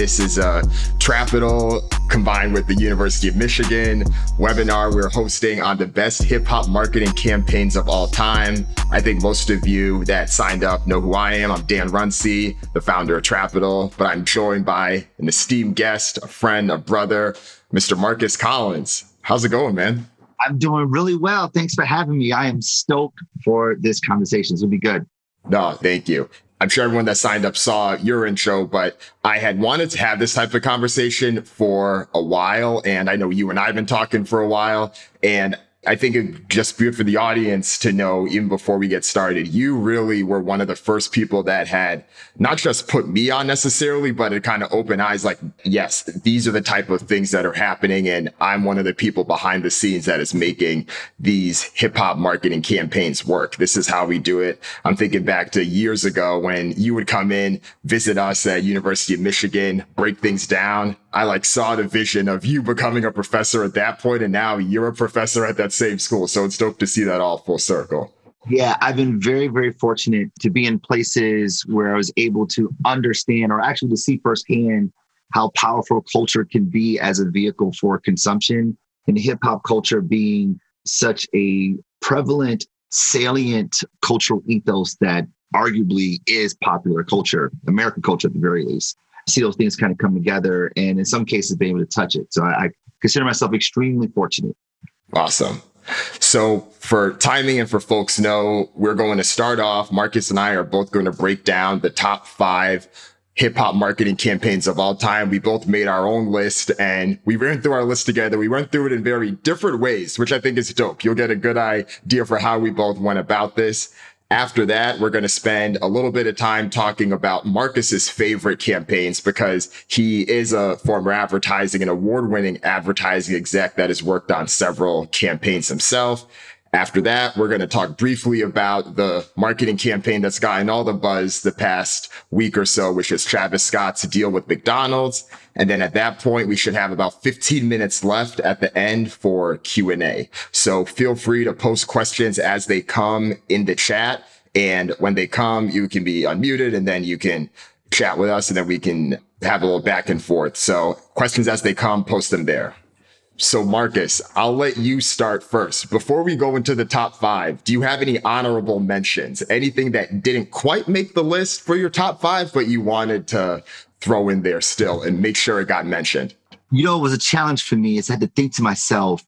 This is a Trapital combined with the University of Michigan webinar we're hosting on the best hip hop marketing campaigns of all time. I think most of you that signed up know who I am. I'm Dan Runcie, the founder of Trapital, but I'm joined by an esteemed guest, a friend, a brother, Mr. Marcus Collins. How's it going, man? I'm doing really well. Thanks for having me. I am stoked for this conversation. This will be good. No, thank you. I'm sure everyone that signed up saw your intro, but I had wanted to have this type of conversation for a while. And I know you and I have been talking for a while. And I think it just good for the audience to know, even before we get started, you really were one of the first people that had not just put me on necessarily, but it kind of opened eyes like, yes, these are the type of things that are happening. And I'm one of the people behind the scenes that is making these hip hop marketing campaigns work. This is how we do it. I'm thinking back to years ago when you would come in, visit us at University of Michigan, break things down. I like saw the vision of you becoming a professor at that point, and now you're a professor at that same school. So it's dope to see that all full circle. Yeah, I've been very, very fortunate to be in places where I was able to understand or actually to see firsthand how powerful culture can be as a vehicle for consumption and hip hop culture being such a prevalent, salient cultural ethos that arguably is popular culture, American culture at the very least see those things kind of come together and in some cases be able to touch it. So I, I consider myself extremely fortunate. Awesome. So for timing and for folks know, we're going to start off. Marcus and I are both going to break down the top five hip hop marketing campaigns of all time. We both made our own list and we ran through our list together. We went through it in very different ways, which I think is dope. You'll get a good idea for how we both went about this. After that, we're going to spend a little bit of time talking about Marcus's favorite campaigns because he is a former advertising and award winning advertising exec that has worked on several campaigns himself. After that, we're going to talk briefly about the marketing campaign that's gotten all the buzz the past week or so, which is Travis Scott's deal with McDonald's. And then at that point, we should have about 15 minutes left at the end for Q&A. So feel free to post questions as they come in the chat. And when they come, you can be unmuted and then you can chat with us and then we can have a little back and forth. So questions as they come, post them there. So, Marcus, I'll let you start first. Before we go into the top five, do you have any honorable mentions? Anything that didn't quite make the list for your top five, but you wanted to throw in there still and make sure it got mentioned? You know, it was a challenge for me is I had to think to myself,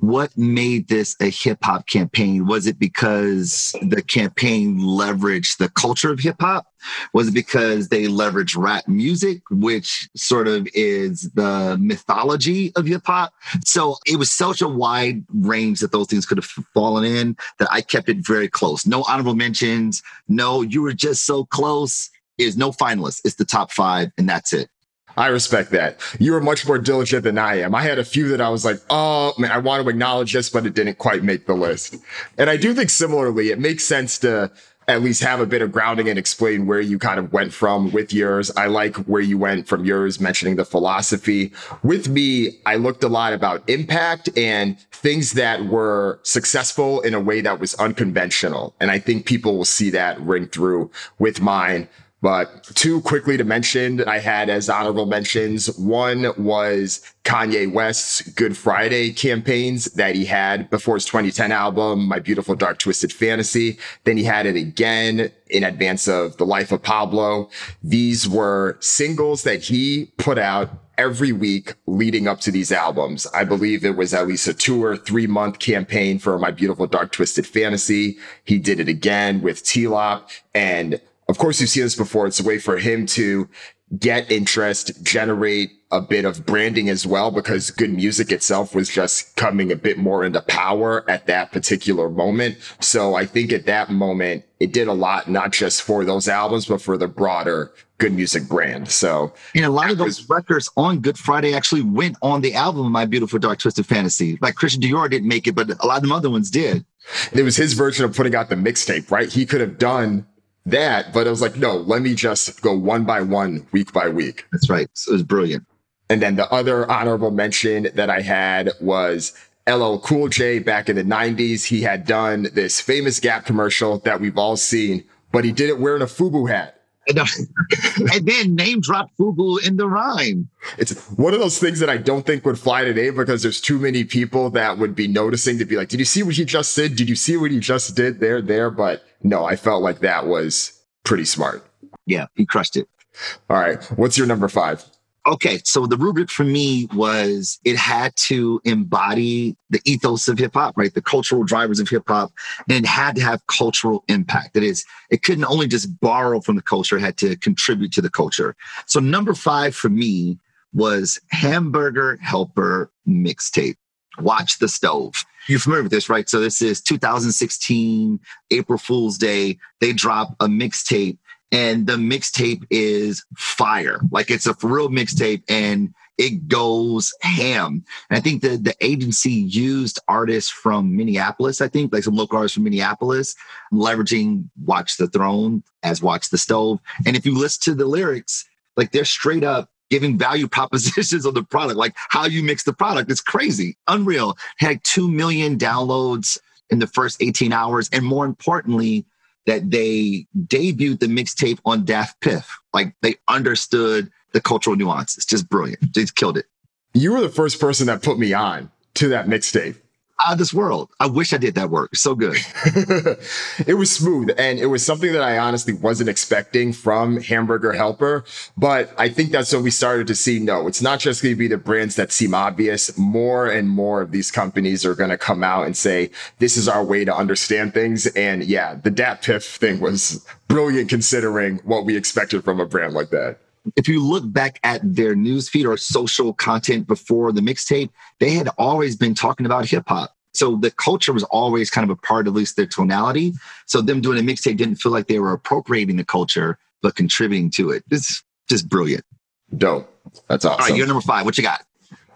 what made this a hip hop campaign? Was it because the campaign leveraged the culture of hip hop? Was it because they leveraged rap music, which sort of is the mythology of hip hop? So it was such a wide range that those things could have fallen in that I kept it very close. No honorable mentions. No, you were just so close. Is no finalists. It's the top five, and that's it. I respect that. You were much more diligent than I am. I had a few that I was like, oh man, I want to acknowledge this, but it didn't quite make the list. And I do think similarly, it makes sense to at least have a bit of grounding and explain where you kind of went from with yours. I like where you went from yours, mentioning the philosophy. With me, I looked a lot about impact and things that were successful in a way that was unconventional. And I think people will see that ring through with mine. But two quickly to mention I had as honorable mentions. One was Kanye West's Good Friday campaigns that he had before his 2010 album, My Beautiful Dark Twisted Fantasy. Then he had it again in advance of The Life of Pablo. These were singles that he put out every week leading up to these albums. I believe it was at least a two or three month campaign for My Beautiful Dark Twisted Fantasy. He did it again with T-Lop and of course, you've seen this before. It's a way for him to get interest, generate a bit of branding as well, because G.O.O.D. Music itself was just coming a bit more into power at that particular moment. So I think at that moment, it did a lot, not just for those albums, but for the broader G.O.O.D. Music brand. So, and a lot of those was, records on Good Friday actually went on the album My Beautiful Dark Twisted Fantasy. Like Christian Dior didn't make it, but a lot of the other ones did. It was his version of putting out the mixtape, right? He could have done that, but I was like, no, let me just go one by one, week by week. That's right. So it was brilliant. And then the other honorable mention that I had was LL Cool J back in the 90s. He had done this famous Gap commercial that we've all seen, but he did it wearing a FUBU hat. And, uh, and then name drop Fubu in the rhyme. It's one of those things that I don't think would fly today because there's too many people that would be noticing to be like, did you see what he just did? Did you see what he just did there, there? But no, I felt like that was pretty smart. Yeah, he crushed it. All right. What's your number five? Okay, so the rubric for me was it had to embody the ethos of hip hop, right? The cultural drivers of hip hop, and had to have cultural impact. That is, it couldn't only just borrow from the culture, it had to contribute to the culture. So number five for me was Hamburger Helper mixtape. Watch the stove. You're familiar with this, right? So this is 2016, April Fool's Day. They drop a mixtape and the mixtape is fire. Like it's a real mixtape and it goes ham. And I think the the agency used artists from Minneapolis, I think, like some local artists from Minneapolis, leveraging Watch the Throne as Watch the Stove. And if you listen to the lyrics, like they're straight up giving value propositions of the product, like how you mix the product. It's crazy, unreal. Had 2 million downloads in the first 18 hours. And more importantly, that they debuted the mixtape on DatPiff. Like they understood the cultural nuances. Just brilliant. They killed it. You were the first person that put me on to that mixtape. Out of this world. I wish I did that work. So good. it was smooth and it was something that I honestly wasn't expecting from Hamburger Helper. But I think that's when we started to see no, it's not just going to be the brands that seem obvious. More and more of these companies are going to come out and say, this is our way to understand things. And yeah, the Dat Piff thing was brilliant considering what we expected from a brand like that if you look back at their newsfeed or social content before the mixtape, they had always been talking about hip hop. So the culture was always kind of a part of at least their tonality. So them doing a mixtape didn't feel like they were appropriating the culture, but contributing to it. It's just brilliant. Dope. That's awesome. All right, you're number five. What you got?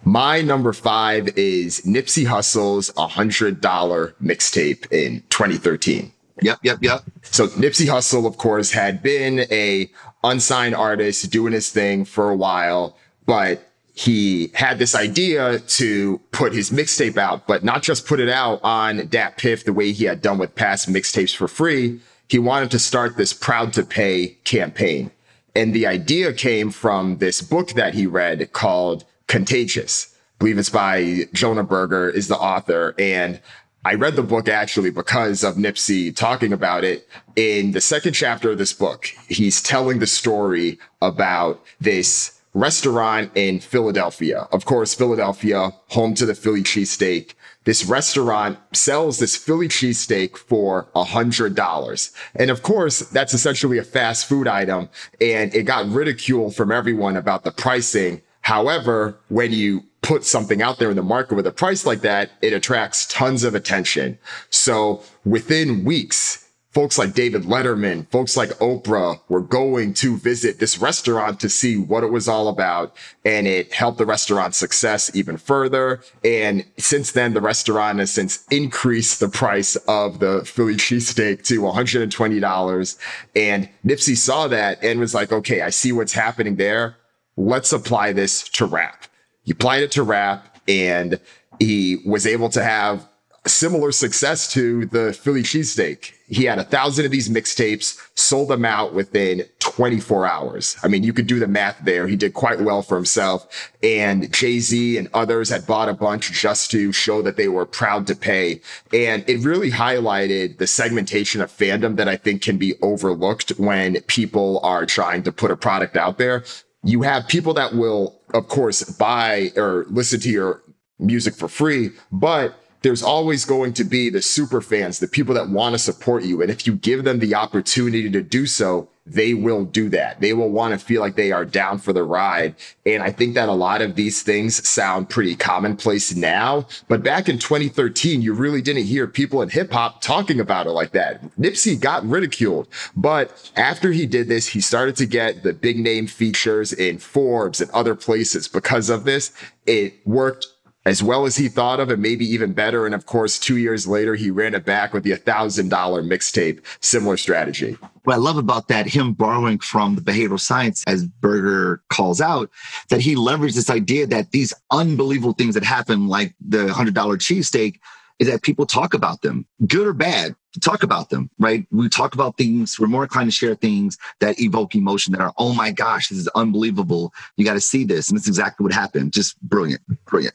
My number five is Nipsey Hussle's $100 mixtape in 2013. Yep, yep, yep. So Nipsey Hussle, of course, had been a unsigned artist doing his thing for a while, but he had this idea to put his mixtape out, but not just put it out on Dat Piff the way he had done with past mixtapes for free. He wanted to start this proud to pay campaign. And the idea came from this book that he read called Contagious. I believe it's by Jonah Berger is the author. And I read the book actually because of Nipsey talking about it. In the second chapter of this book, he's telling the story about this restaurant in Philadelphia. Of course, Philadelphia, home to the Philly cheesesteak. This restaurant sells this Philly cheesesteak for a hundred dollars. And of course, that's essentially a fast food item. And it got ridiculed from everyone about the pricing. However, when you put something out there in the market with a price like that, it attracts tons of attention. So within weeks, folks like David Letterman, folks like Oprah were going to visit this restaurant to see what it was all about. And it helped the restaurant's success even further. And since then, the restaurant has since increased the price of the Philly cheesesteak to $120. And Nipsey saw that and was like, okay, I see what's happening there. Let's apply this to rap. He applied it to rap and he was able to have similar success to the Philly cheesesteak. He had a thousand of these mixtapes, sold them out within 24 hours. I mean, you could do the math there. He did quite well for himself. And Jay Z and others had bought a bunch just to show that they were proud to pay. And it really highlighted the segmentation of fandom that I think can be overlooked when people are trying to put a product out there you have people that will, of course, buy or listen to your music for free, but there's always going to be the super fans, the people that want to support you. And if you give them the opportunity to do so, they will do that. They will want to feel like they are down for the ride. And I think that a lot of these things sound pretty commonplace now. But back in 2013, you really didn't hear people in hip hop talking about it like that. Nipsey got ridiculed. But after he did this, he started to get the big name features in Forbes and other places because of this. It worked as well as he thought of, and maybe even better. And of course, two years later, he ran it back with the $1,000 mixtape, similar strategy. What I love about that, him borrowing from the behavioral science, as Berger calls out, that he leveraged this idea that these unbelievable things that happen, like the $100 cheesesteak, is that people talk about them, good or bad. talk about them, right? We talk about things, we're more inclined to share things that evoke emotion that are, oh my gosh, this is unbelievable. You got to see this. And that's exactly what happened. Just brilliant, brilliant.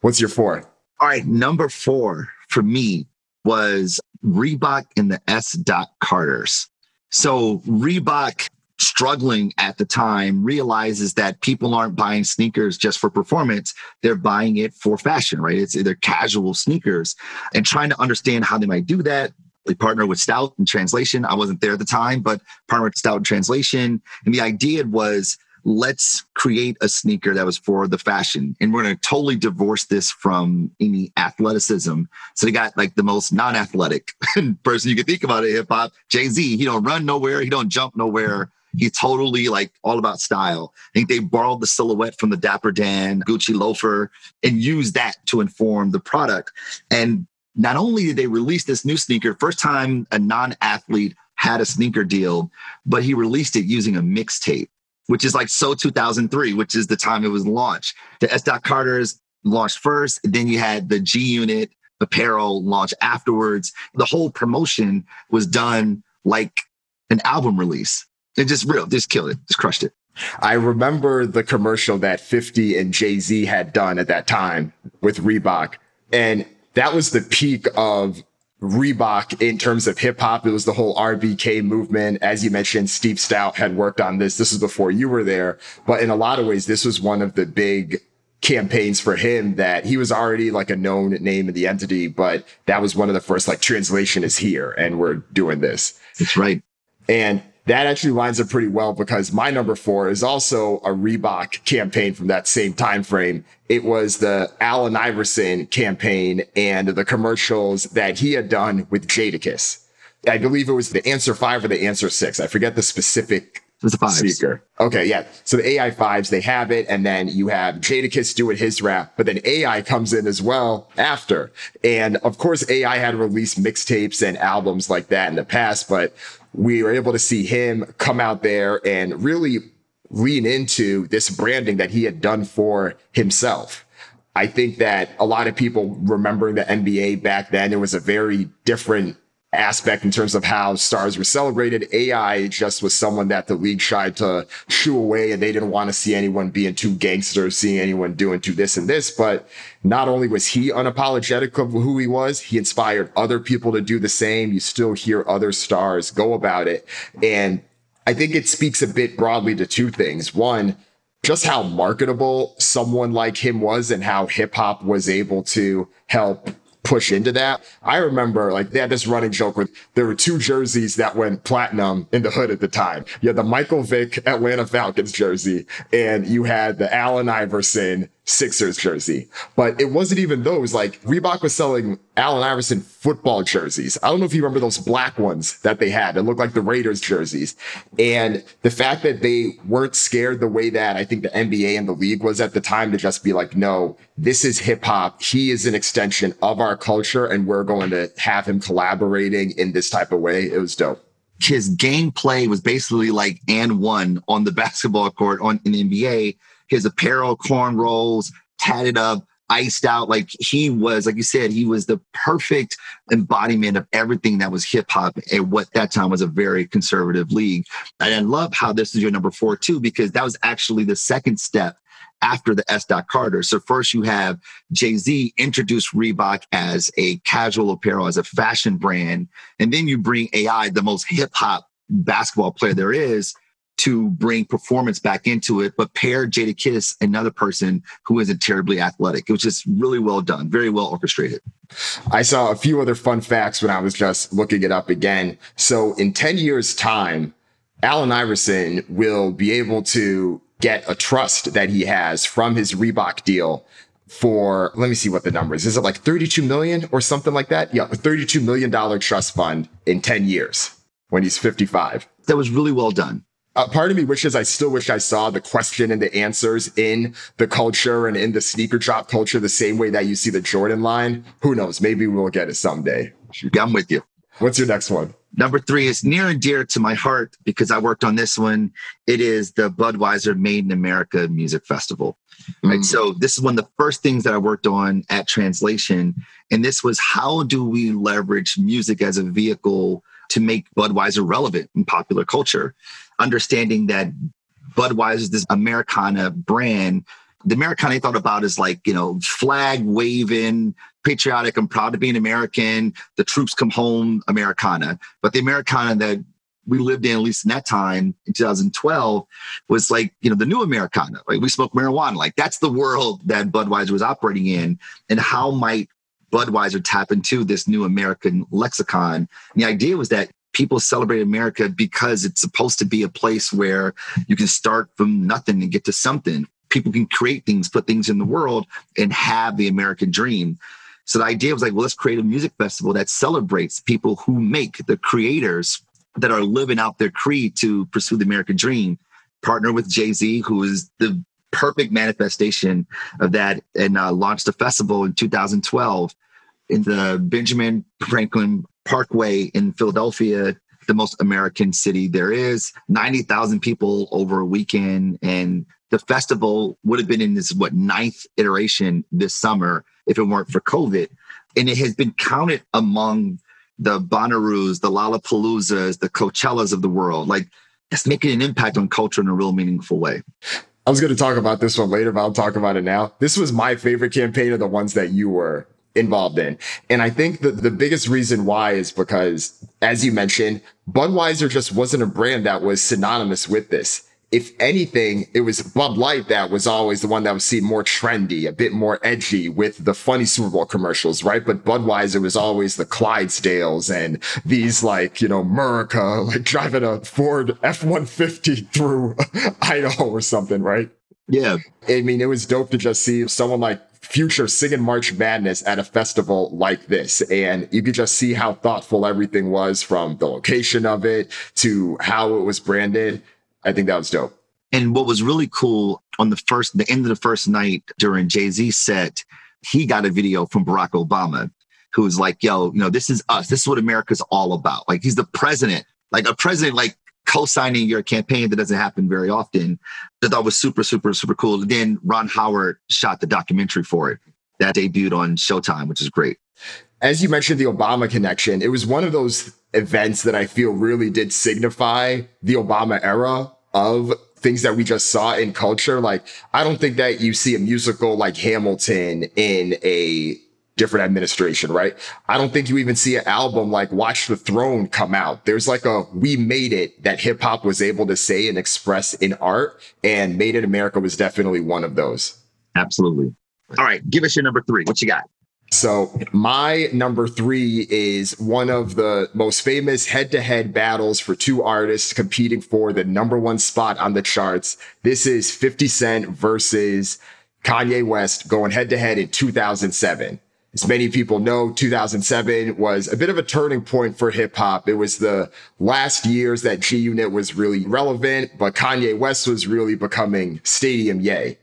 What's your four? All right. Number four for me was Reebok and the S. Dot Carters. So Reebok struggling at the time realizes that people aren't buying sneakers just for performance they're buying it for fashion right it's they're casual sneakers and trying to understand how they might do that they partner with Stoute in translation. I wasn't there at the time, but partnered with Stoute in translation. And the idea was let's create a sneaker that was for the fashion. And we're going to totally divorce this from any athleticism. So they got like the most non-athletic person you could think about in hip hop, Jay-Z. He don't run nowhere. He don't jump nowhere. He's totally like all about style. I think they borrowed the silhouette from the Dapper Dan Gucci loafer and used that to inform the product. And not only did they release this new sneaker, first time a non athlete had a sneaker deal, but he released it using a mixtape, which is like so 2003, which is the time it was launched. The S. Dot Carter's launched first, then you had the G Unit apparel launch afterwards. The whole promotion was done like an album release. It just real, just killed it, just crushed it. I remember the commercial that 50 and Jay Z had done at that time with Reebok. And that was the peak of Reebok in terms of hip hop. It was the whole RBK movement. As you mentioned, Steve Stoute had worked on this. This is before you were there. But in a lot of ways, this was one of the big campaigns for him that he was already like a known name in the entity, but that was one of the first like translation is here and we're doing this. That's right. And that actually lines up pretty well because my number four is also a Reebok campaign from that same time frame. It was the Allen Iverson campaign and the commercials that he had done with Jadakiss. I believe it was the answer five or the answer six. I forget the specific the fives. speaker. Okay, yeah. So the AI fives, they have it, and then you have Jadakiss doing his rap, but then AI comes in as well after. And of course, AI had released mixtapes and albums like that in the past, but we were able to see him come out there and really lean into this branding that he had done for himself. I think that a lot of people remembering the NBA back then, it was a very different aspect in terms of how stars were celebrated. AI just was someone that the league tried to shoo away and they didn't want to see anyone being too gangster, seeing anyone doing too this and this. But not only was he unapologetic of who he was, he inspired other people to do the same. You still hear other stars go about it. And I think it speaks a bit broadly to two things. One, just how marketable someone like him was and how hip hop was able to help push into that. I remember like they had this running joke with there were two jerseys that went platinum in the hood at the time. You had the Michael Vick Atlanta Falcons jersey and you had the Allen Iverson Sixers jersey. But it wasn't even those. Like Reebok was selling Allen Iverson football jerseys. I don't know if you remember those black ones that they had. It looked like the Raiders jerseys. And the fact that they weren't scared the way that I think the NBA and the league was at the time to just be like, no, this is hip hop. He is an extension of our culture and we're going to have him collaborating in this type of way. It was dope his gameplay was basically like and one on the basketball court on in the NBA his apparel, cornrows, tatted up, iced out. Like he was, like you said, he was the perfect embodiment of everything that was hip hop at what that time was a very conservative league. And I love how this is your number four too, because that was actually the second step after the S. Dot Carter. So first you have Jay Z introduce Reebok as a casual apparel, as a fashion brand, and then you bring AI, the most hip hop basketball player there is, to bring performance back into it, but pair Jadakiss, another person who isn't terribly athletic. It was just really well done, very well orchestrated. I saw a few other fun facts when I was just looking it up again. So in 10 years time, Allen Iverson will be able to get a trust that he has from his Reebok deal for let me see what the number is. Is it like 32 million or something like that? Yeah, a 32 million dollar trust fund in 10 years when he's 55. That was really well done uh, part of me wishes I still wish I saw the question and the answers in the culture and in the sneaker drop culture the same way that you see the Jordan line. Who knows? Maybe we'll get it someday. I'm with you. What's your next one? Number three is near and dear to my heart because I worked on this one. It is the Budweiser Made in America Music Festival. Right. Mm. So this is one of the first things that I worked on at Translation. And this was how do we leverage music as a vehicle to make Budweiser relevant in popular culture? Understanding that Budweiser is this Americana brand. The Americana I thought about is like, you know, flag waving, patriotic, I'm proud to be an American, the troops come home, Americana. But the Americana that we lived in, at least in that time in 2012, was like, you know, the new Americana. Like we smoke marijuana. Like that's the world that Budweiser was operating in. And how might Budweiser tap into this new American lexicon? And the idea was that people celebrate America because it's supposed to be a place where you can start from nothing and get to something. People can create things, put things in the world, and have the American dream. So the idea was like, well, let's create a music festival that celebrates people who make the creators that are living out their creed to pursue the American dream. Partner with Jay Z, who is the perfect manifestation of that, and uh, launched a festival in 2012 in the Benjamin Franklin Parkway in Philadelphia, the most American city there is. 90,000 people over a weekend. And the festival would have been in this, what, ninth iteration this summer if it weren't for COVID. And it has been counted among the Bonnaroos, the Lollapaloozas, the Coachellas of the world. Like, it's making an impact on culture in a real meaningful way. I was going to talk about this one later, but I'll talk about it now. This was my favorite campaign of the ones that you were involved in. And I think that the biggest reason why is because, as you mentioned, Budweiser just wasn't a brand that was synonymous with this. If anything, it was Bud Light that was always the one that was seen more trendy, a bit more edgy with the funny Super Bowl commercials, right? But Budweiser was always the Clydesdales and these like, you know, America, like driving a Ford F-150 through Idaho or something, right? Yeah. I mean, it was dope to just see someone like Future singing March Madness at a festival like this. And you could just see how thoughtful everything was from the location of it to how it was branded. I think that was dope. And what was really cool on the first, the end of the first night during Jay Z set, he got a video from Barack Obama, who was like, "Yo, you know, this is us. This is what America's all about. Like, he's the president. Like a president, like co-signing your campaign that doesn't happen very often. That thought was super, super, super cool. And then Ron Howard shot the documentary for it that debuted on Showtime, which is great. As you mentioned, the Obama connection, it was one of those events that I feel really did signify the Obama era of things that we just saw in culture. Like, I don't think that you see a musical like Hamilton in a different administration, right? I don't think you even see an album like Watch the Throne come out. There's like a we made it that hip hop was able to say and express in art, and Made in America was definitely one of those. Absolutely. All right, give us your number three. What you got? So my number three is one of the most famous head-to-head battles for two artists competing for the number one spot on the charts. This is 50 Cent versus Kanye West going head-to-head in 2007. As many people know, 2007 was a bit of a turning point for hip hop. It was the last years that G Unit was really relevant, but Kanye West was really becoming Stadium Yay.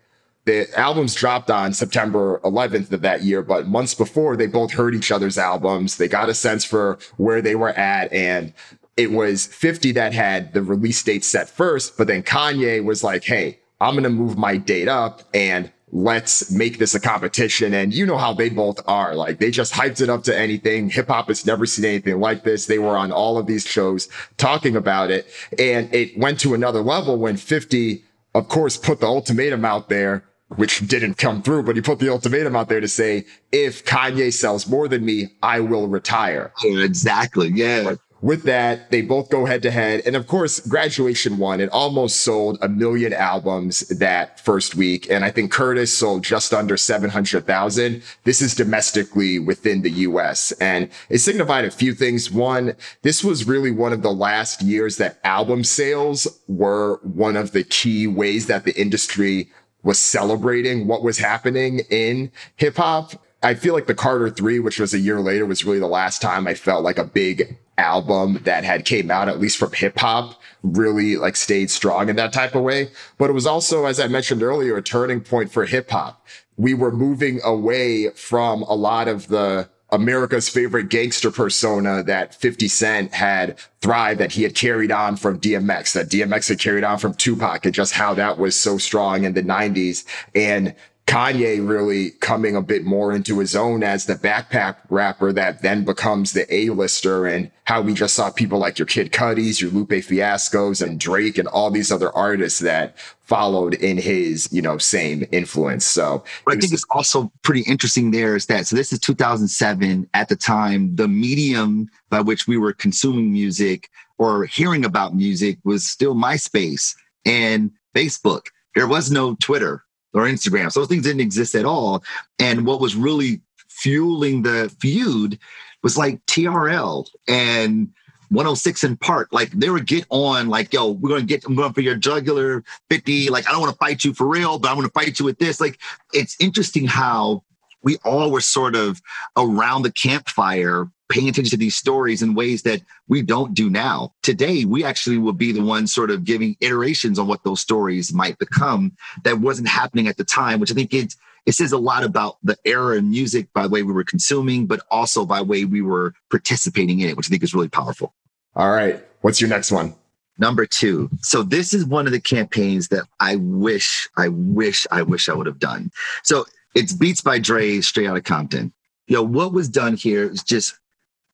The albums dropped on September 11th of that year, but months before, they both heard each other's albums. They got a sense for where they were at. And it was 50 that had the release date set first, but then Kanye was like, hey, I'm going to move my date up and let's make this a competition. And you know how they both are. Like they just hyped it up to anything. Hip hop has never seen anything like this. They were on all of these shows talking about it. And it went to another level when 50, of course, put the ultimatum out there. Which didn't come through, but he put the ultimatum out there to say, if Kanye sells more than me, I will retire. Exactly. Yeah with that, they both go head to head. And of course, Graduation won. It almost sold a million albums that first week. And I think Curtis sold just under 700,000. This is domestically within the US. And it signified a few things. One, this was really one of the last years that album sales were one of the key ways that the industry was celebrating what was happening in hip hop. I feel like the Carter 3, which was a year later, was really the last time I felt like a big album that had came out, at least from hip hop, really like stayed strong in that type of way. But it was also, as I mentioned earlier, a turning point for hip hop. We were moving away from a lot of the America's favorite gangster persona that 50 Cent had thrived, that he had carried on from DMX, that DMX had carried on from Tupac, and just how that was so strong in the 90s. And Kanye really coming a bit more into his own as the backpack rapper that then becomes the A-lister and how we just saw people like your Kid Cudis, your Lupe Fiascos and Drake and all these other artists that followed in his, you know, same influence. So I think it's also pretty interesting there is that so this is 2007 at the time the medium by which we were consuming music or hearing about music was still MySpace and Facebook. There was no Twitter or Instagram. So those things didn't exist at all. And what was really fueling the feud was like TRL and 106 in Park. Like they would get on, like, yo, we're gonna get, I'm going for your jugular 50. Like, I don't want to fight you for real, but I'm gonna fight you with this. Like, it's interesting how we all were sort of around the campfire paying attention to these stories in ways that we don't do now. Today, we actually will be the ones sort of giving iterations on what those stories might become that wasn't happening at the time, which I think it, it says a lot about the era in music by the way we were consuming, but also by the way we were participating in it, which I think is really powerful. All right. What's your next one? Number two. So this is one of the campaigns that I wish, I wish, I wish I would have done. So it's Beats by Dre, straight out of Compton. You know, what was done here is just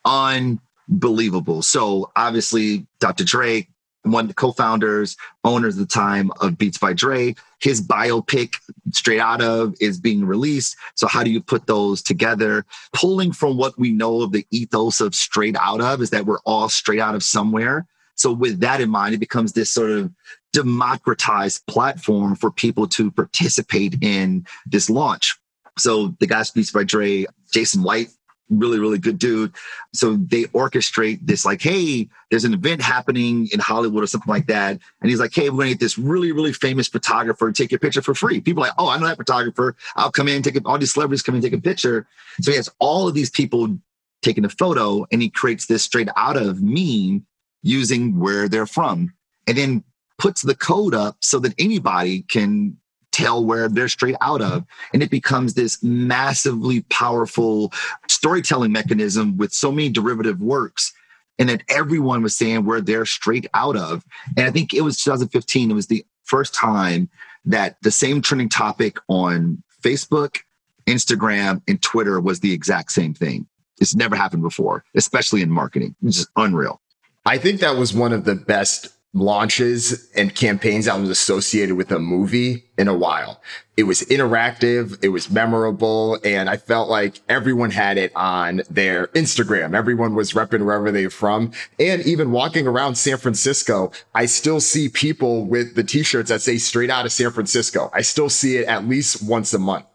unbelievable. So obviously, Dr. Dre, one of the co-founders, owners at the time of Beats by Dre, his biopic straight out of is being released. So how do you put those together? Pulling from what we know of the ethos of straight out of is that we're all straight out of somewhere. So with that in mind, it becomes this sort of democratized platform for people to participate in this launch. So the guy Beats by Dre, Jason White, really, really good dude. So they orchestrate this like, hey, there's an event happening in Hollywood or something like that. And he's like, hey, we're gonna get this really, really famous photographer to take your picture for free. People like, oh, I know that photographer. I'll come in, take a, all these celebrities come in, take a picture. So he has all of these people taking a photo and he creates this straight out of meme using where they're from. And then puts the code up so that anybody can tell where they're straight out of. And it becomes this massively powerful storytelling mechanism with so many derivative works. And that everyone was saying where they're straight out of. And I think it was 2015, it was the first time that the same trending topic on Facebook, Instagram, and Twitter was the exact same thing. It's never happened before, especially in marketing. It's unreal. I think that was one of the best launches and campaigns that was associated with a movie in a while. It was interactive, it was memorable, and I felt like everyone had it on their Instagram. Everyone was repping wherever they're from. And even walking around San Francisco, I still see people with the t-shirts that say straight out of San Francisco. I still see it at least once a month.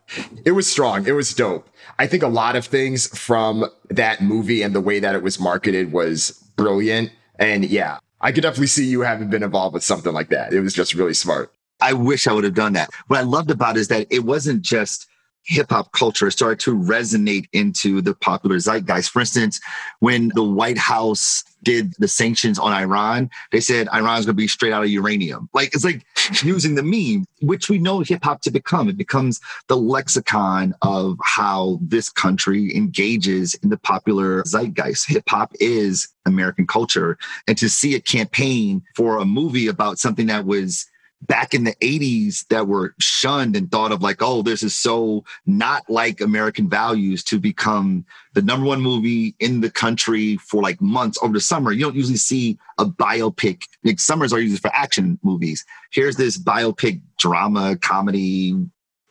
It was strong. It was dope. I think a lot of things from that movie and the way that it was marketed was brilliant. And yeah, I could definitely see you having been involved with something like that. It was just really smart. I wish I would have done that. What I loved about is that it wasn't just hip hop culture started to resonate into the popular zeitgeist. For instance, when the White House did the sanctions on Iran, they said Iran's going to be straight out of uranium. Like it's like using the meme, which we know hip hop to become. It becomes the lexicon of how this country engages in the popular zeitgeist. Hip hop is American culture. And to see a campaign for a movie about something that was back in the 80s that were shunned and thought of like, oh, this is so not like American values to become the number one movie in the country for like months over the summer. You don't usually see a biopic. Like summers are usually for action movies. Here's this biopic drama, comedy,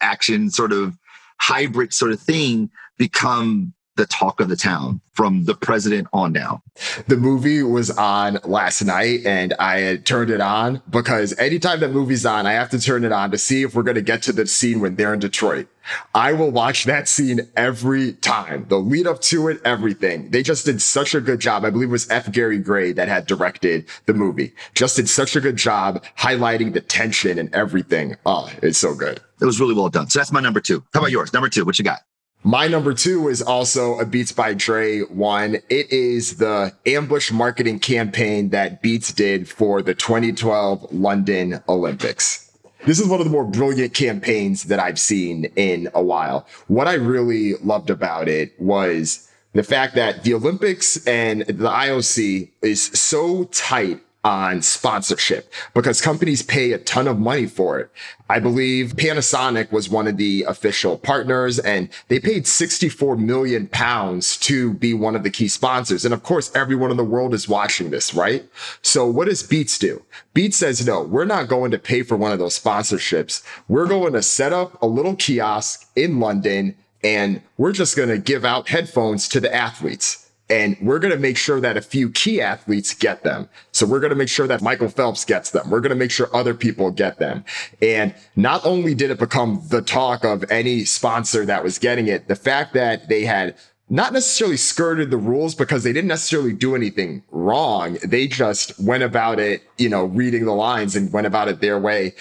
action sort of hybrid sort of thing become the talk of the town from the president on down. The movie was on last night and I had turned it on because anytime that movie's on, I have to turn it on to see if we're going to get to the scene when they're in Detroit. I will watch that scene every time. The lead up to it, everything. They just did such a good job. I believe it was F. Gary Gray that had directed the movie. Just did such a good job highlighting the tension and everything. Oh, it's so good. It was really well done. So that's my number two. How about yours? Number two, what you got? My number two is also a Beats by Dre one. It is the ambush marketing campaign that Beats did for the 2012 London Olympics. This is one of the more brilliant campaigns that I've seen in a while. What I really loved about it was the fact that the Olympics and the IOC is so tight on sponsorship because companies pay a ton of money for it. I believe Panasonic was one of the official partners and they paid 64 million pounds to be one of the key sponsors. And of course, everyone in the world is watching this, right? So what does Beats do? Beats says, no, we're not going to pay for one of those sponsorships. We're going to set up a little kiosk in London and we're just going to give out headphones to the athletes and we're going to make sure that a few key athletes get them. So we're going to make sure that Michael Phelps gets them. We're going to make sure other people get them. And not only did it become the talk of any sponsor that was getting it, the fact that they had not necessarily skirted the rules because they didn't necessarily do anything wrong. They just went about it, you know, reading the lines and went about it their way.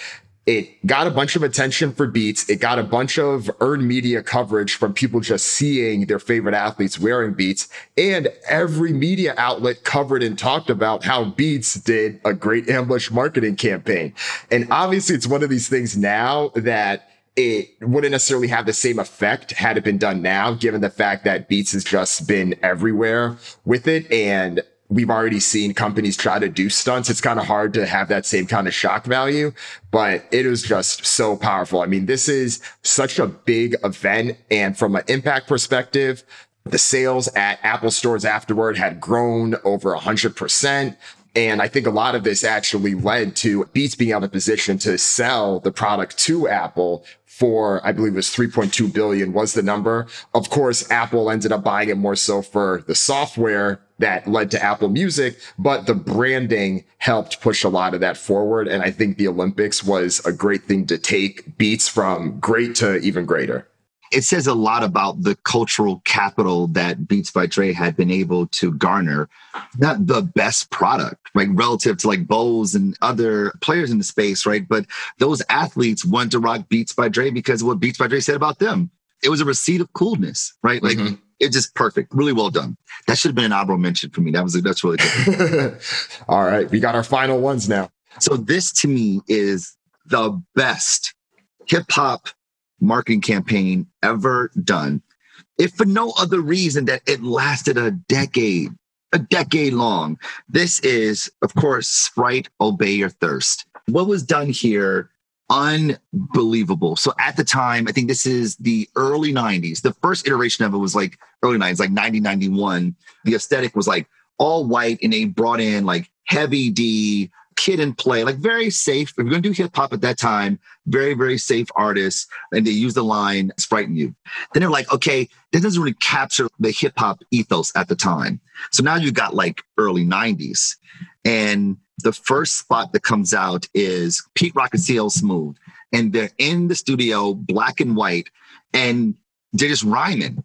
It got a bunch of attention for Beats. It got a bunch of earned media coverage from people just seeing their favorite athletes wearing Beats. And every media outlet covered and talked about how Beats did a great ambush marketing campaign. And obviously, it's one of these things now that it wouldn't necessarily have the same effect had it been done now, given the fact that Beats has just been everywhere with it. And we've already seen companies try to do stunts. It's kind of hard to have that same kind of shock value, but it is just so powerful. I mean, this is such a big event. And from an impact perspective, the sales at Apple stores afterward had grown over 100%. And I think a lot of this actually led to Beats being out of position to sell the product to Apple for, I believe it was 3.2 billion was the number. Of course, Apple ended up buying it more so for the software that led to Apple Music, but the branding helped push a lot of that forward. And I think the Olympics was a great thing to take Beats from great to even greater it says a lot about the cultural capital that Beats by Dre had been able to garner. Not the best product, right? Relative to like Bose and other players in the space, right? But those athletes wanted to rock Beats by Dre because of what Beats by Dre said about them. It was a receipt of coolness, right? Like mm-hmm. it's just perfect. Really well done. That should have been an honorable mention for me. That was that's really good. All right. We got our final ones now. So this to me is the best hip hop marketing campaign ever done, if for no other reason that it lasted a decade, a decade long. This is, of course, Sprite Obey Your Thirst. What was done here unbelievable. So at the time, I think this is the early 90s. The first iteration of it was like early 90s, like 90, 91. The aesthetic was like all white and they brought in like heavy D, kid and play, like very safe. If you're going to do hip hop at that time, very, very safe artists. And they use the line Sprighten You. Then they're like, okay, that doesn't really capture the hip hop ethos at the time. So now you've got like early 90s. And the first spot that comes out is Pete Rock and CL Smooth. And they're in the studio, black and white, and they're just rhyming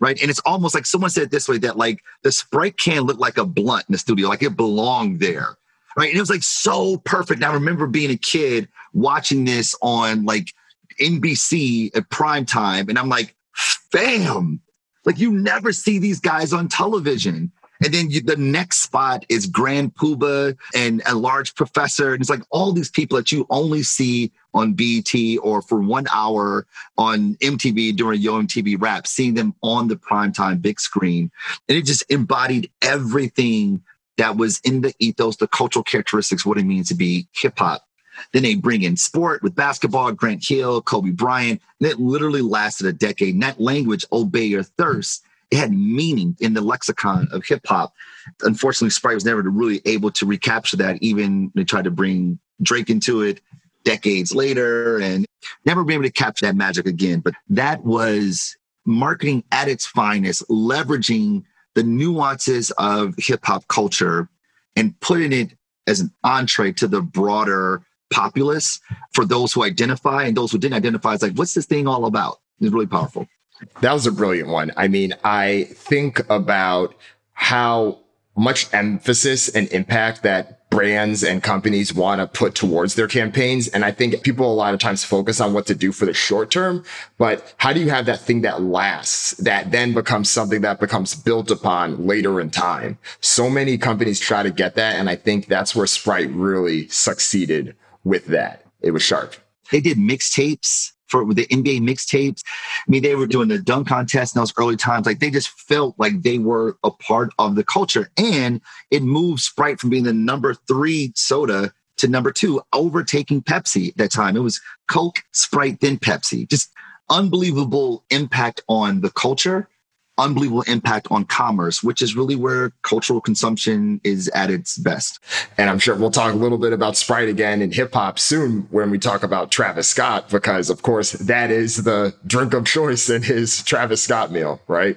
right? And it's almost like someone said it this way that like the Sprite can look like a blunt in the studio, like it belonged there right? And it was like so perfect. I remember being a kid watching this on like NBC at prime time, and I'm like, fam, like you never see these guys on television. And then you, the next spot is Grand Puba and a large professor. And it's like all these people that you only see on BT or for one hour on MTV during Yo MTV Rap, seeing them on the primetime big screen. And it just embodied everything that was in the ethos, the cultural characteristics, what it means to be hip hop. Then they bring in sport with basketball, Grant Hill, Kobe Bryant, and it literally lasted a decade. And that language, obey your thirst, it had meaning in the lexicon of hip hop. Unfortunately, Sprite was never really able to recapture that. Even they tried to bring Drake into it decades later and never be able to capture that magic again. But that was marketing at its finest, leveraging the nuances of hip hop culture and putting it as an entree to the broader populace for those who identify and those who didn't identify. It's like, what's this thing all about? It's really powerful. That was a brilliant one. I mean, I think about how much emphasis and impact that brands and companies want to put towards their campaigns. And I think people a lot of times focus on what to do for the short term, but how do you have that thing that lasts that then becomes something that becomes built upon later in time? So many companies try to get that. And I think that's where Sprite really succeeded with that. It was sharp. They did mixtapes for the NBA mixtapes. I mean, they were doing the dunk contest in those early times. Like they just felt like they were a part of the culture. And it moved Sprite from being the number three soda to number two, overtaking Pepsi at that time. It was Coke, Sprite, then Pepsi. Just unbelievable impact on the culture unbelievable impact on commerce, which is really where cultural consumption is at its best. And I'm sure we'll talk a little bit about Sprite again in hip hop soon when we talk about Travis Scott, because of course that is the drink of choice in his Travis Scott meal, right?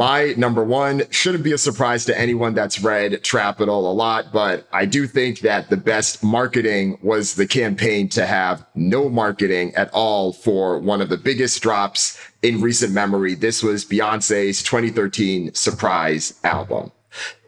My number one shouldn't be a surprise to anyone that's read Trapital a lot, but I do think that the best marketing was the campaign to have no marketing at all for one of the biggest drops in recent memory. This was Beyonce's 2013 surprise album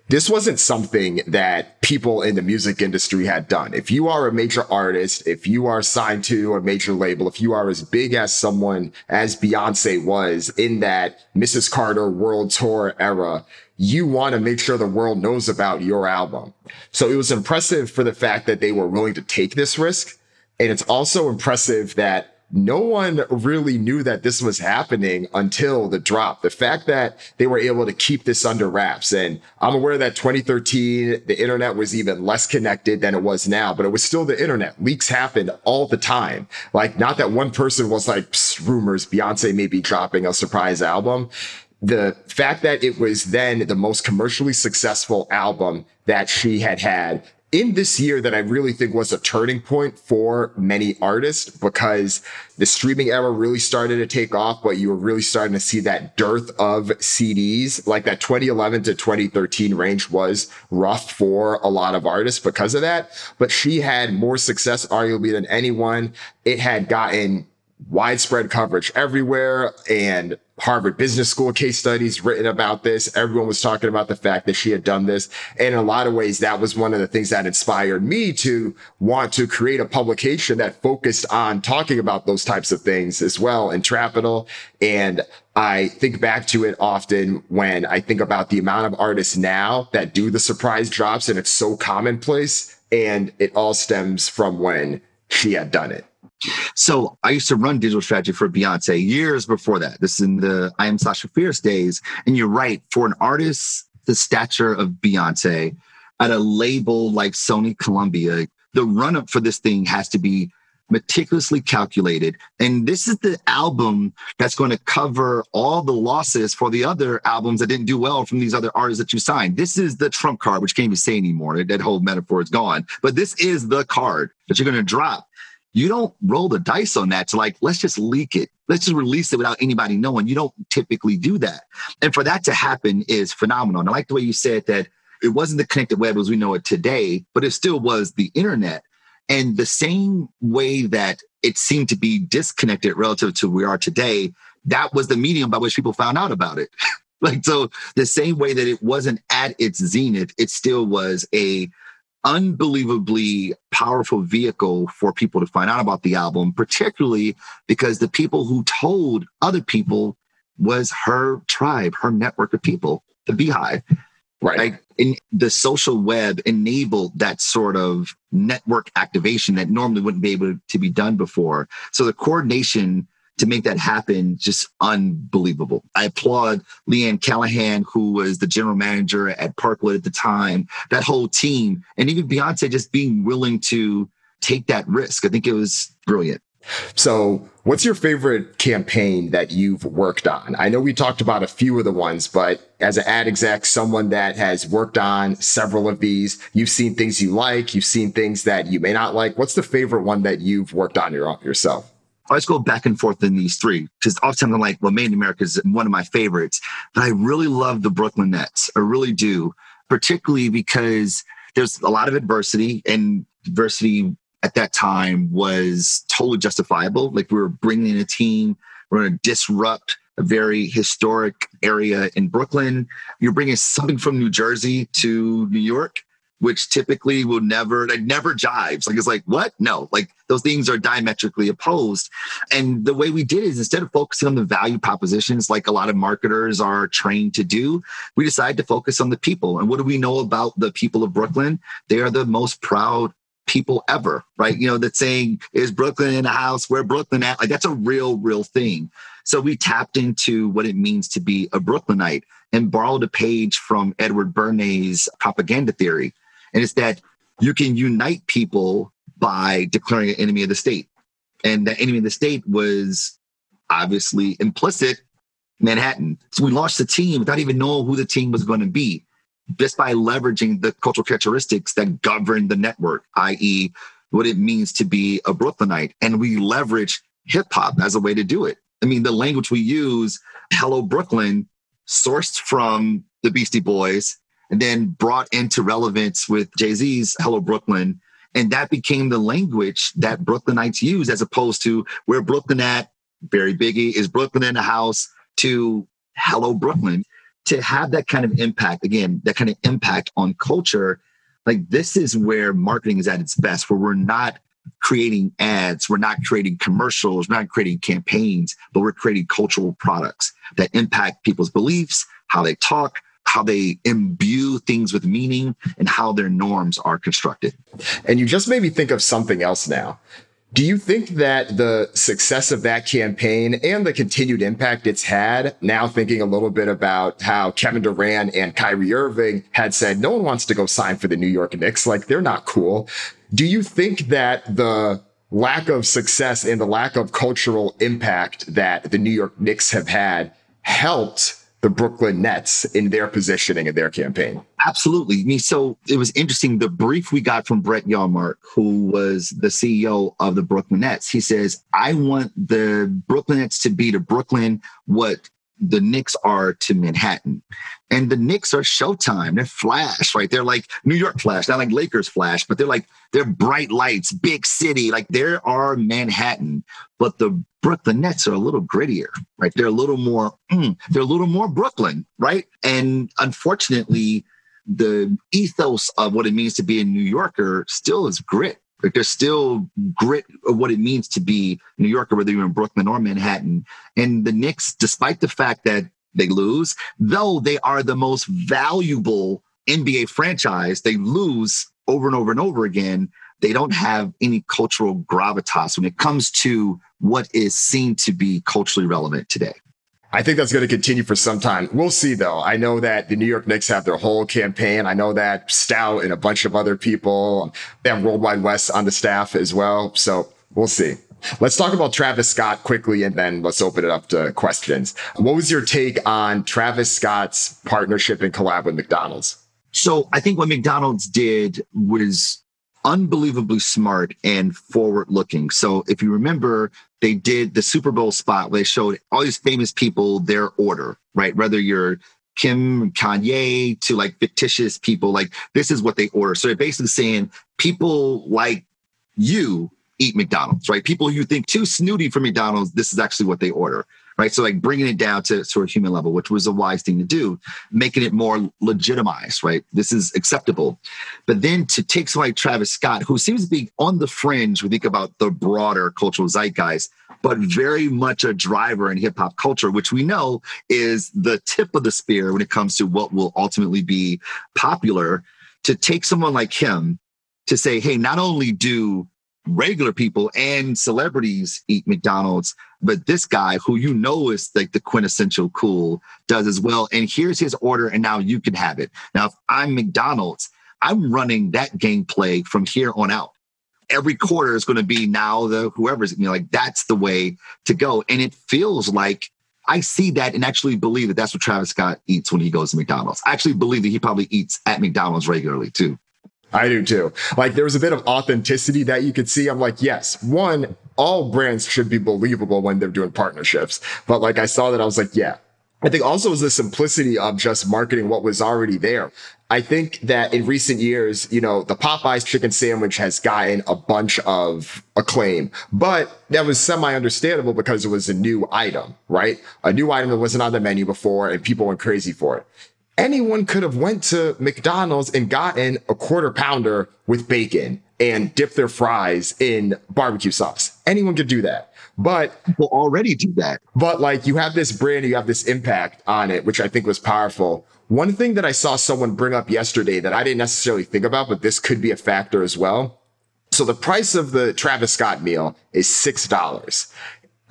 this wasn't something that people in the music industry had done. If you are a major artist, if you are signed to a major label, if you are as big as someone as Beyonce was in that Mrs. Carter world tour era, you want to make sure the world knows about your album. So it was impressive for the fact that they were willing to take this risk. And it's also impressive that no one really knew that this was happening until the drop. The fact that they were able to keep this under wraps. And I'm aware that 2013, the internet was even less connected than it was now, but it was still the internet. Leaks happened all the time. Like, not that one person was like, rumors, Beyonce may be dropping a surprise album the fact that it was then the most commercially successful album that she had had in this year that I really think was a turning point for many artists because the streaming era really started to take off, but you were really starting to see that dearth of CDs. Like that 2011 to 2013 range was rough for a lot of artists because of that. But she had more success, arguably, than anyone. It had gotten widespread coverage everywhere and Harvard Business School case studies written about this. Everyone was talking about the fact that she had done this. And in a lot of ways, that was one of the things that inspired me to want to create a publication that focused on talking about those types of things as well in Trapital. And I think back to it often when I think about the amount of artists now that do the surprise drops and it's so commonplace. And it all stems from when she had done it. So I used to run digital strategy for Beyonce years before that. This is in the I am Sasha Fierce days. And you're right, for an artist the stature of Beyonce at a label like Sony Columbia, the run up for this thing has to be meticulously calculated. And this is the album that's going to cover all the losses for the other albums that didn't do well from these other artists that you signed. This is the trump card, which can't even say anymore. That whole metaphor is gone. But this is the card that you're going to drop you don't roll the dice on that to like, let's just leak it. Let's just release it without anybody knowing. You don't typically do that. And for that to happen is phenomenal. And I like the way you said that it wasn't the connected web as we know it today, but it still was the internet. And the same way that it seemed to be disconnected relative to where we are today, that was the medium by which people found out about it. like, so the same way that it wasn't at its zenith, it still was a unbelievably powerful vehicle for people to find out about the album, particularly because the people who told other people was her tribe, her network of people, the Beehive. Right. Like in the social web enabled that sort of network activation that normally wouldn't be able to be done before. So the coordination to make that happen just unbelievable. I applaud Leanne Callahan, who was the general manager at Parkwood at the time, that whole team, and even Beyonce just being willing to take that risk. I think it was brilliant. So, what's your favorite campaign that you've worked on? I know we talked about a few of the ones, but as an ad exec, someone that has worked on several of these, you've seen things you like, you've seen things that you may not like. What's the favorite one that you've worked on your, yourself? I always go back and forth in these three because oftentimes I'm like, well, Made in America is one of my favorites, but I really love the Brooklyn Nets. I really do, particularly because there's a lot of adversity and adversity at that time was totally justifiable. Like we were bringing in a team, we're going to disrupt a very historic area in Brooklyn. You're bringing something from New Jersey to New York which typically will never, like never jives. Like it's like, what? No, like those things are diametrically opposed. And the way we did is instead of focusing on the value propositions, like a lot of marketers are trained to do, we decided to focus on the people. And what do we know about the people of Brooklyn? They are the most proud people ever, right? You know, that saying is Brooklyn in a house, where Brooklyn at? Like that's a real, real thing. So we tapped into what it means to be a Brooklynite and borrowed a page from Edward Bernays' propaganda theory. And it's that you can unite people by declaring an enemy of the state. And the enemy of the state was obviously implicit Manhattan. So we launched the team without even knowing who the team was going to be, just by leveraging the cultural characteristics that govern the network, i.e., what it means to be a Brooklynite. And we leverage hip hop as a way to do it. I mean, the language we use, Hello Brooklyn, sourced from the Beastie Boys and then brought into relevance with Jay Z's Hello Brooklyn. And that became the language that Brooklynites use as opposed to where Brooklyn at, Barry Biggie, is Brooklyn in the house to Hello Brooklyn. To have that kind of impact, again, that kind of impact on culture, like this is where marketing is at its best, where we're not creating ads, we're not creating commercials, we're not creating campaigns, but we're creating cultural products that impact people's beliefs, how they talk, how they imbue things with meaning, and how their norms are constructed. And you just made me think of something else now. Do you think that the success of that campaign and the continued impact it's had, now thinking a little bit about how Kevin Durant and Kyrie Irving had said, no one wants to go sign for the New York Knicks, like they're not cool. Do you think that the lack of success and the lack of cultural impact that the New York Knicks have had helped the Brooklyn Nets in their positioning in their campaign? Absolutely. I mean, so it was interesting. The brief we got from Brett Yormark, who was the CEO of the Brooklyn Nets, he says, I want the Brooklyn Nets to be to Brooklyn what the Knicks are to Manhattan. And the Knicks are Showtime. They're Flash, right? They're like New York Flash, not like Lakers Flash, but they're like they're bright lights, big city. Like there are Manhattan, but the Brooklyn Nets are a little grittier, right? They're a little more, mm, they're a little more Brooklyn, right? And unfortunately, the ethos of what it means to be a New Yorker still is grit. Like there's still grit of what it means to be New Yorker, whether you're in Brooklyn or Manhattan. And the Knicks, despite the fact that they lose, though they are the most valuable NBA franchise, they lose over and over and over again. They don't have any cultural gravitas when it comes to what is seen to be culturally relevant today. I think that's going to continue for some time. We'll see, though. I know that the New York Knicks have their whole campaign. I know that Stoute and a bunch of other people, they have Worldwide West on the staff as well. So we'll see. Let's talk about Travis Scott quickly and then let's open it up to questions. What was your take on Travis Scott's partnership and collab with McDonald's? So I think what McDonald's did was unbelievably smart and forward looking. So if you remember, they did the Super Bowl spot where they showed all these famous people their order, right? Whether you're Kim, Kanye to like fictitious people, like this is what they order. So they're basically saying people like you eat McDonald's, right? People you think too snooty for McDonald's, this is actually what they order right? So like bringing it down to sort of human level, which was a wise thing to do, making it more legitimized, right? This is acceptable. But then to take someone like Travis Scott, who seems to be on the fringe, we think about the broader cultural zeitgeist, but very much a driver in hip hop culture, which we know is the tip of the spear when it comes to what will ultimately be popular. To take someone like him to say, hey, not only do regular people and celebrities eat McDonald's, but this guy who you know is like the quintessential cool does as well. And here's his order, and now you can have it. Now, if I'm McDonald's, I'm running that gameplay from here on out. Every quarter is going to be now the whoever's you know like that's the way to go, and it feels like I see that and actually believe that that's what Travis Scott eats when he goes to McDonald's. I actually believe that he probably eats at McDonald's regularly too. I do too. Like there was a bit of authenticity that you could see. I'm like, yes, one, all brands should be believable when they're doing partnerships. But like I saw that, I was like, yeah. I think also was the simplicity of just marketing what was already there. I think that in recent years, you know, the Popeyes chicken sandwich has gotten a bunch of acclaim, but that was semi understandable because it was a new item, right? A new item that wasn't on the menu before and people went crazy for it anyone could have went to McDonald's and gotten a quarter pounder with bacon and dipped their fries in barbecue sauce. Anyone could do that. But people already do that. But like you have this brand, you have this impact on it, which I think was powerful. One thing that I saw someone bring up yesterday that I didn't necessarily think about, but this could be a factor as well. So the price of the Travis Scott meal is $6.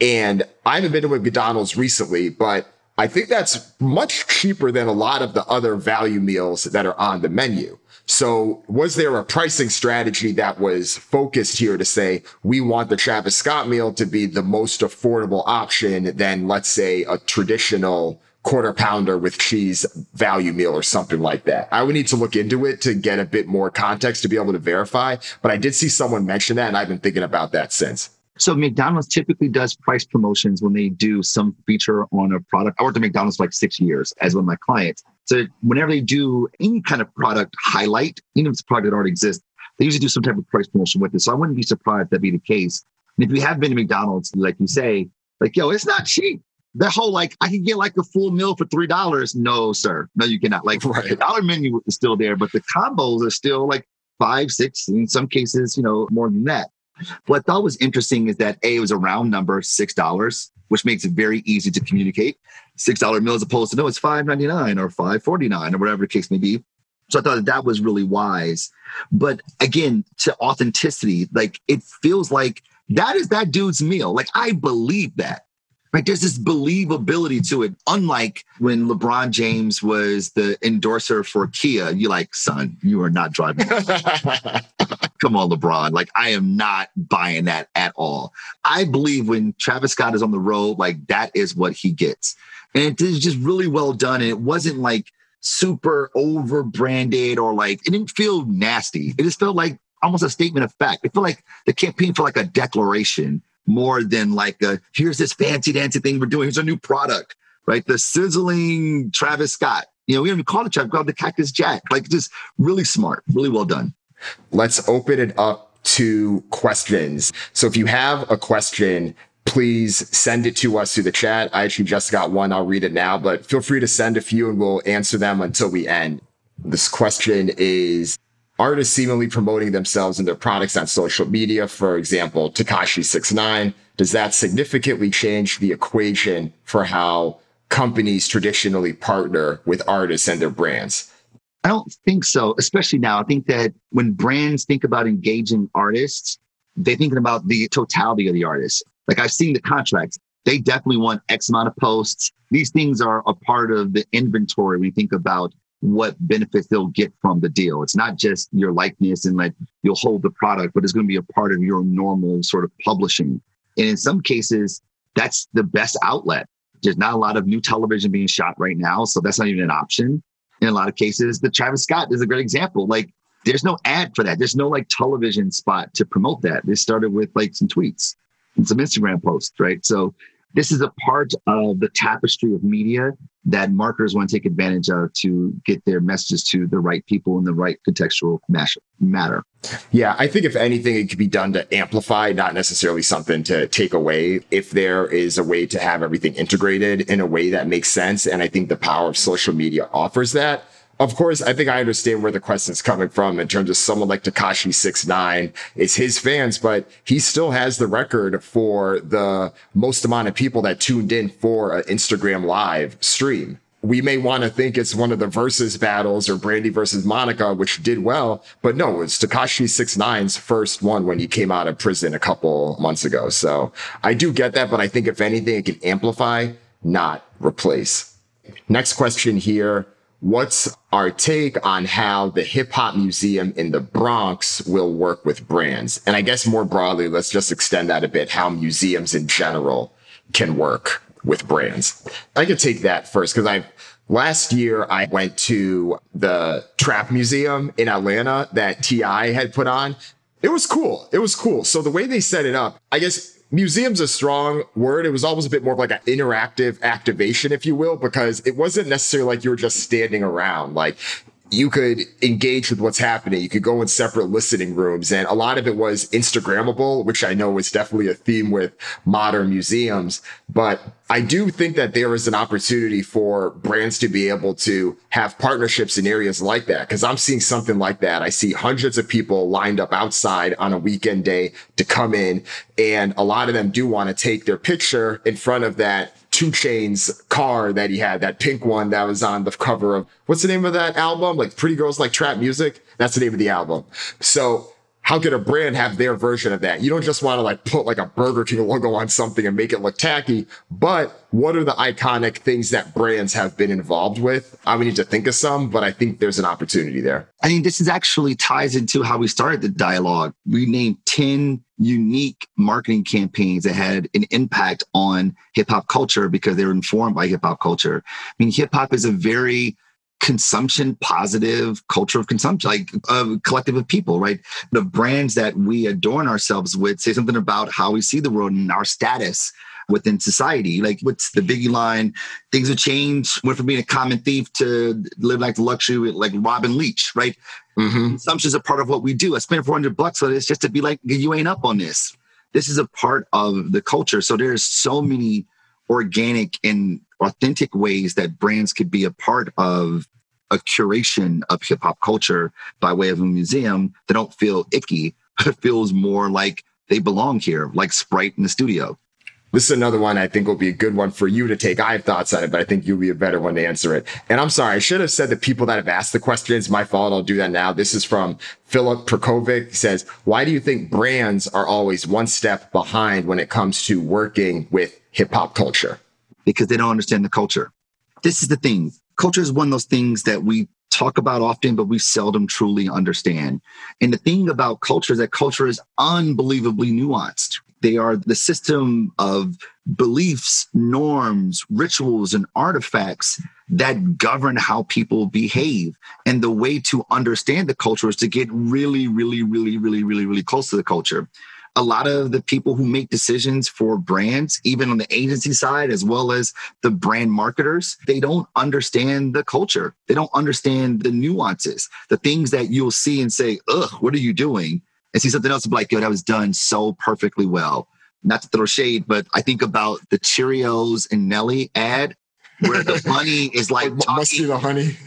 And I haven't been to McDonald's recently, but I think that's much cheaper than a lot of the other value meals that are on the menu. So was there a pricing strategy that was focused here to say, we want the Travis Scott meal to be the most affordable option than let's say a traditional quarter pounder with cheese value meal or something like that. I would need to look into it to get a bit more context to be able to verify, but I did see someone mention that and I've been thinking about that since. So McDonald's typically does price promotions when they do some feature on a product. I worked at McDonald's for like six years as one of my clients. So whenever they do any kind of product highlight, even if it's a product that already exists, they usually do some type of price promotion with it. So I wouldn't be surprised that be the case. And if you have been to McDonald's, like you say, like, yo, it's not cheap the whole like I can get like a full meal for three dollars. No, sir. No, you cannot. Like right. the dollar menu is still there, but the combos are still like five, six, in some cases, you know, more than that. What I thought was interesting is that A was a round number, six dollars, which makes it very easy to communicate. Six dollar meal as opposed to no, it's five ninety nine or five forty nine or whatever the case may be. So I thought that, that was really wise. But again, to authenticity, like it feels like that is that dude's meal. Like I believe that right? There's this believability to it. Unlike when LeBron James was the endorser for Kia, you're like, son, you are not driving. Come on, LeBron. Like, I am not buying that at all. I believe when Travis Scott is on the road, like, that is what he gets. And it is just really well done. And it wasn't like super over branded or like, it didn't feel nasty. It just felt like almost a statement of fact. It felt like the campaign felt like a declaration more than like a, here's this fancy dancy thing we're doing. Here's a new product, right? The sizzling Travis Scott. You know, we don't even call it Travis, we call it the Cactus Jack. Like just really smart, really well done. Let's open it up to questions. So if you have a question, please send it to us through the chat. I actually just got one. I'll read it now, but feel free to send a few and we'll answer them until we end. This question is artists seemingly promoting themselves and their products on social media. For example, Tekashi Six Nine. Does that significantly change the equation for how companies traditionally partner with artists and their brands? I don't think so, especially now. I think that when brands think about engaging artists, they're thinking about the totality of the artist. Like I've seen the contracts. They definitely want X amount of posts. These things are a part of the inventory. We think about what benefits they'll get from the deal. It's not just your likeness and like you'll hold the product, but it's going to be a part of your normal sort of publishing. And in some cases, that's the best outlet. There's not a lot of new television being shot right now, so that's not even an option. In a lot of cases, the Travis Scott is a great example. Like, there's no ad for that. There's no like television spot to promote that. They started with like some tweets and some Instagram posts, right? So this is a part of the tapestry of media that marketers want to take advantage of to get their messages to the right people in the right contextual matter. Yeah, I think if anything, it could be done to amplify, not necessarily something to take away. If there is a way to have everything integrated in a way that makes sense, and I think the power of social media offers that, of course, I think I understand where the question is coming from in terms of someone like Tekashi Six Nine. It's his fans, but he still has the record for the most amount of people that tuned in for an Instagram live stream. We may want to think it's one of the versus battles or Brandy versus Monica, which did well, but no, it's Tekashi Six Nine's first one when he came out of prison a couple months ago. So I do get that, but I think if anything, it can amplify, not replace. Next question here. What's our take on how the hip hop museum in the Bronx will work with brands? And I guess more broadly, let's just extend that a bit, how museums in general can work with brands. I could take that first because I last year I went to the Trap Museum in Atlanta that TI had put on. It was cool. It was cool. So the way they set it up, I guess museum's a strong word. It was always a bit more of like an interactive activation, if you will, because it wasn't necessarily like you were just standing around. Like you could engage with what's happening. You could go in separate listening rooms. And a lot of it was Instagrammable, which I know is definitely a theme with modern museums. But I do think that there is an opportunity for brands to be able to have partnerships in areas like that. Cause I'm seeing something like that. I see hundreds of people lined up outside on a weekend day to come in. And a lot of them do want to take their picture in front of that 2 Chainz car that he had, that pink one that was on the cover of what's the name of that album? Like Pretty Girls Like Trap Music. That's the name of the album. So how could a brand have their version of that? You don't just want to like put like a Burger King logo on something and make it look tacky, but what are the iconic things that brands have been involved with? I would need to think of some, but I think there's an opportunity there. I mean, this is actually ties into how we started the dialogue. We named 10 unique marketing campaigns that had an impact on hip hop culture because they were informed by hip hop culture. I mean, hip hop is a very consumption positive culture of consumption, like a collective of people, right? The brands that we adorn ourselves with say something about how we see the world and our status within society. Like what's the biggie line? Things have changed. Went from being a common thief to live like the luxury, like Robin Leach, right? Mm-hmm. Consumption is a part of what we do. I spent 400 bucks on this just to be like, you ain't up on this. This is a part of the culture. So there's so many organic and authentic ways that brands could be a part of a curation of hip hop culture by way of a museum that don't feel icky, but feels more like they belong here, like Sprite in the studio. This is another one I think will be a good one for you to take. I have thoughts on it, but I think you'll be a better one to answer it. And I'm sorry, I should have said the people that have asked the questions. My fault. I'll do that now. This is from Philip Prokovic. He says, why do you think brands are always one step behind when it comes to working with hip hop culture? Because they don't understand the culture. This is the thing. Culture is one of those things that we talk about often, but we seldom truly understand. And the thing about culture is that culture is unbelievably nuanced. They are the system of beliefs, norms, rituals, and artifacts that govern how people behave. And the way to understand the culture is to get really, really, really, really, really, really close to the culture. A lot of the people who make decisions for brands, even on the agency side, as well as the brand marketers, they don't understand the culture. They don't understand the nuances, the things that you'll see and say, ugh, what are you doing? and see something else and be like, yo, that was done so perfectly well. Not to throw shade, but I think about the Cheerios and Nelly ad where the honey is like talking, must be the honey.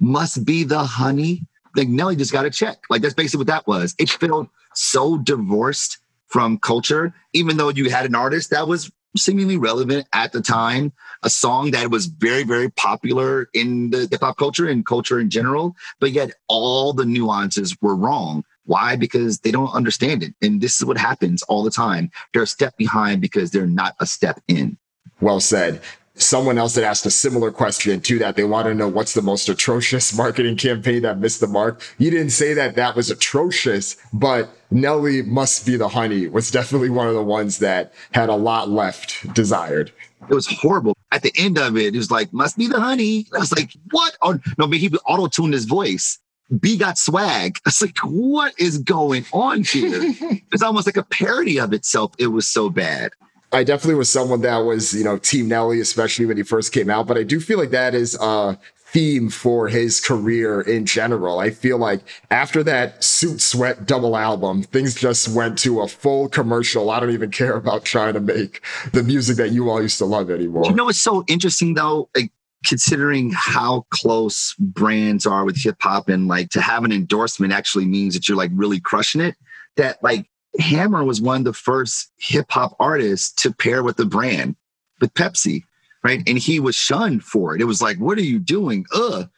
Must be the honey. Like Nelly just got a check. Like that's basically what that was. It felt so divorced from culture, even though you had an artist that was seemingly relevant at the time, a song that was very, very popular in the hip hop culture and culture in general, but yet all the nuances were wrong. Why? Because they don't understand it. And this is what happens all the time. They're a step behind because they're not a step in. Well said. Someone else that asked a similar question to that. They want to know what's the most atrocious marketing campaign that missed the mark. You didn't say that that was atrocious, but Nelly must be the honey was definitely one of the ones that had a lot left desired. It was horrible. At the end of it, it was like, must be the honey. I was like, what? Oh, no, but he auto tuned his voice. B got swag. It's like, what is going on here? it's almost like a parody of itself. It was so bad. I definitely was someone that was, you know, Team Nelly, especially when he first came out. But I do feel like that is a theme for his career in general. I feel like after that Suit Sweat double album, things just went to a full commercial. I don't even care about trying to make the music that you all used to love anymore. You know what's so interesting though? Like, considering how close brands are with hip hop and like to have an endorsement actually means that you're like really crushing it. That like Hammer was one of the first hip hop artists to pair with the brand with Pepsi, right? And he was shunned for it. It was like, what are you doing? Ugh,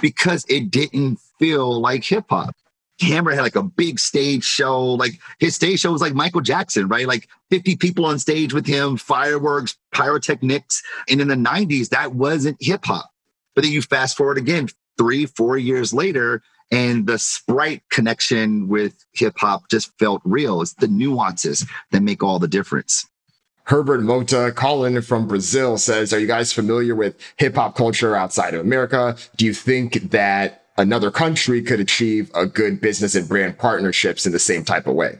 because it didn't feel like hip hop. Hammer had like a big stage show. Like his stage show was like Michael Jackson, right? Like 50 people on stage with him, fireworks, pyrotechnics. And in the 90s, that wasn't hip hop. But then you fast forward again, three, four years later, and the sprite connection with hip hop just felt real. It's the nuances that make all the difference. Herbert Mota, calling from Brazil, says, Are you guys familiar with hip hop culture outside of America? Do you think that another country could achieve a good business and brand partnerships in the same type of way?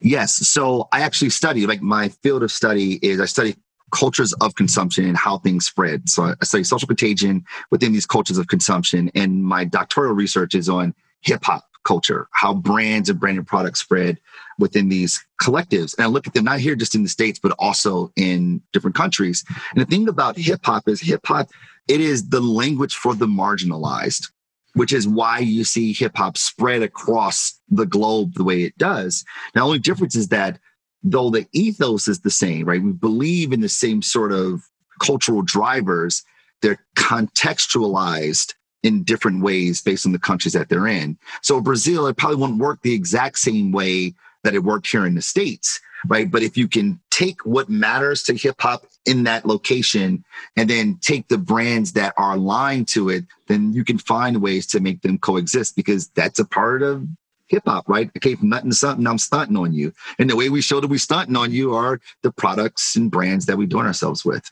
Yes. So I actually study, like my field of study is I study cultures of consumption and how things spread. So I study social contagion within these cultures of consumption. And my doctoral research is on hip hop culture, how brands and branded products spread within these collectives. And I look at them not here just in the States, but also in different countries. And the thing about hip hop is hip hop, it is the language for the marginalized which is why you see hip hop spread across the globe the way it does. Now, the only difference is that though the ethos is the same, right? We believe in the same sort of cultural drivers, they're contextualized in different ways based on the countries that they're in. So Brazil, it probably won't work the exact same way that it worked here in the States, right? But if you can take what matters to hip hop in that location and then take the brands that are aligned to it, then you can find ways to make them coexist because that's a part of hip hop, right? I came from nothing to something, I'm stunting on you. And the way we show that we stunting on you are the products and brands that we join ourselves with.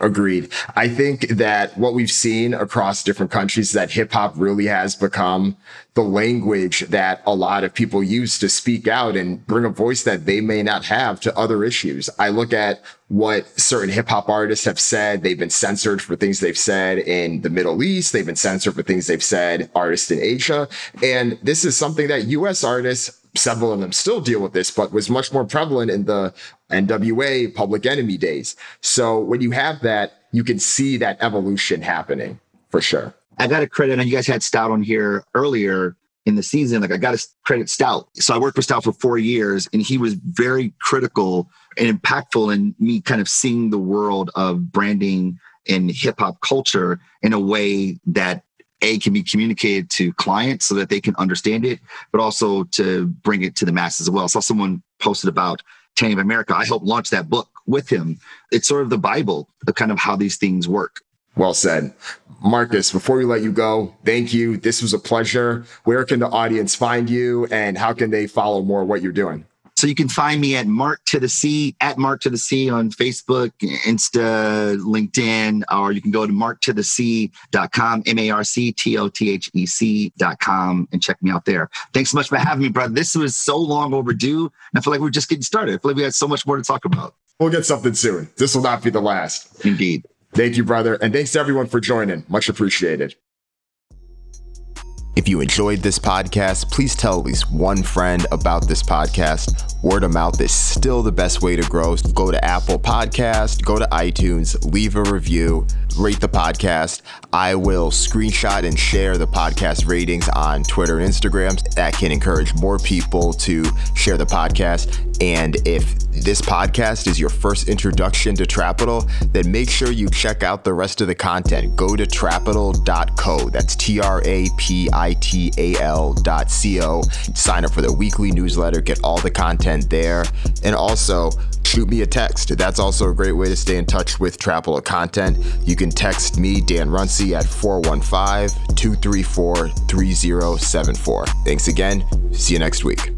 Agreed. I think that what we've seen across different countries is that hip hop really has become the language that a lot of people use to speak out and bring a voice that they may not have to other issues. I look at what certain hip hop artists have said. They've been censored for things they've said in the Middle East. They've been censored for things they've said, artists in Asia. And this is something that US artists several of them still deal with this, but was much more prevalent in the NWA public enemy days. So when you have that, you can see that evolution happening for sure. I got to credit, and you guys had Stoute on here earlier in the season. Like I got to credit Stoute. So I worked with Stoute for four years, and he was very critical and impactful in me kind of seeing the world of branding and hip hop culture in a way that a can be communicated to clients so that they can understand it, but also to bring it to the masses as well. I saw someone posted about Tanning of America. I helped launch that book with him. It's sort of the Bible of kind of how these things work. Well said. Marcus, before we let you go, thank you. This was a pleasure. Where can the audience find you and how can they follow more what you're doing? So you can find me at Marc to the C, at Marc to the C on Facebook, Insta, LinkedIn, or you can go to marctothec.com, M A R C T O T H E C.com, and check me out there. Thanks so much for having me, brother. This was so long overdue. And I feel like we're just getting started. I feel like we had so much more to talk about. We'll get something soon. This will not be the last. Indeed. Thank you, brother. And thanks to everyone for joining. Much appreciated. If you enjoyed this podcast, please tell at least one friend about this podcast. Word of mouth is still the best way to grow. Go to Apple Podcast, go to iTunes, leave a review, rate the podcast. I will screenshot and share the podcast ratings on Twitter and Instagram. That can encourage more people to share the podcast. And if this podcast is your first introduction to Trapital, then make sure you check out the rest of the content. Go to trapital.co. That's T R A P I T A L dot C O. Sign up for the weekly newsletter, get all the content there. And also, shoot me a text. That's also a great way to stay in touch with Trapital content. You can text me, Dan Runcie, at 415 234 3074. Thanks again. See you next week.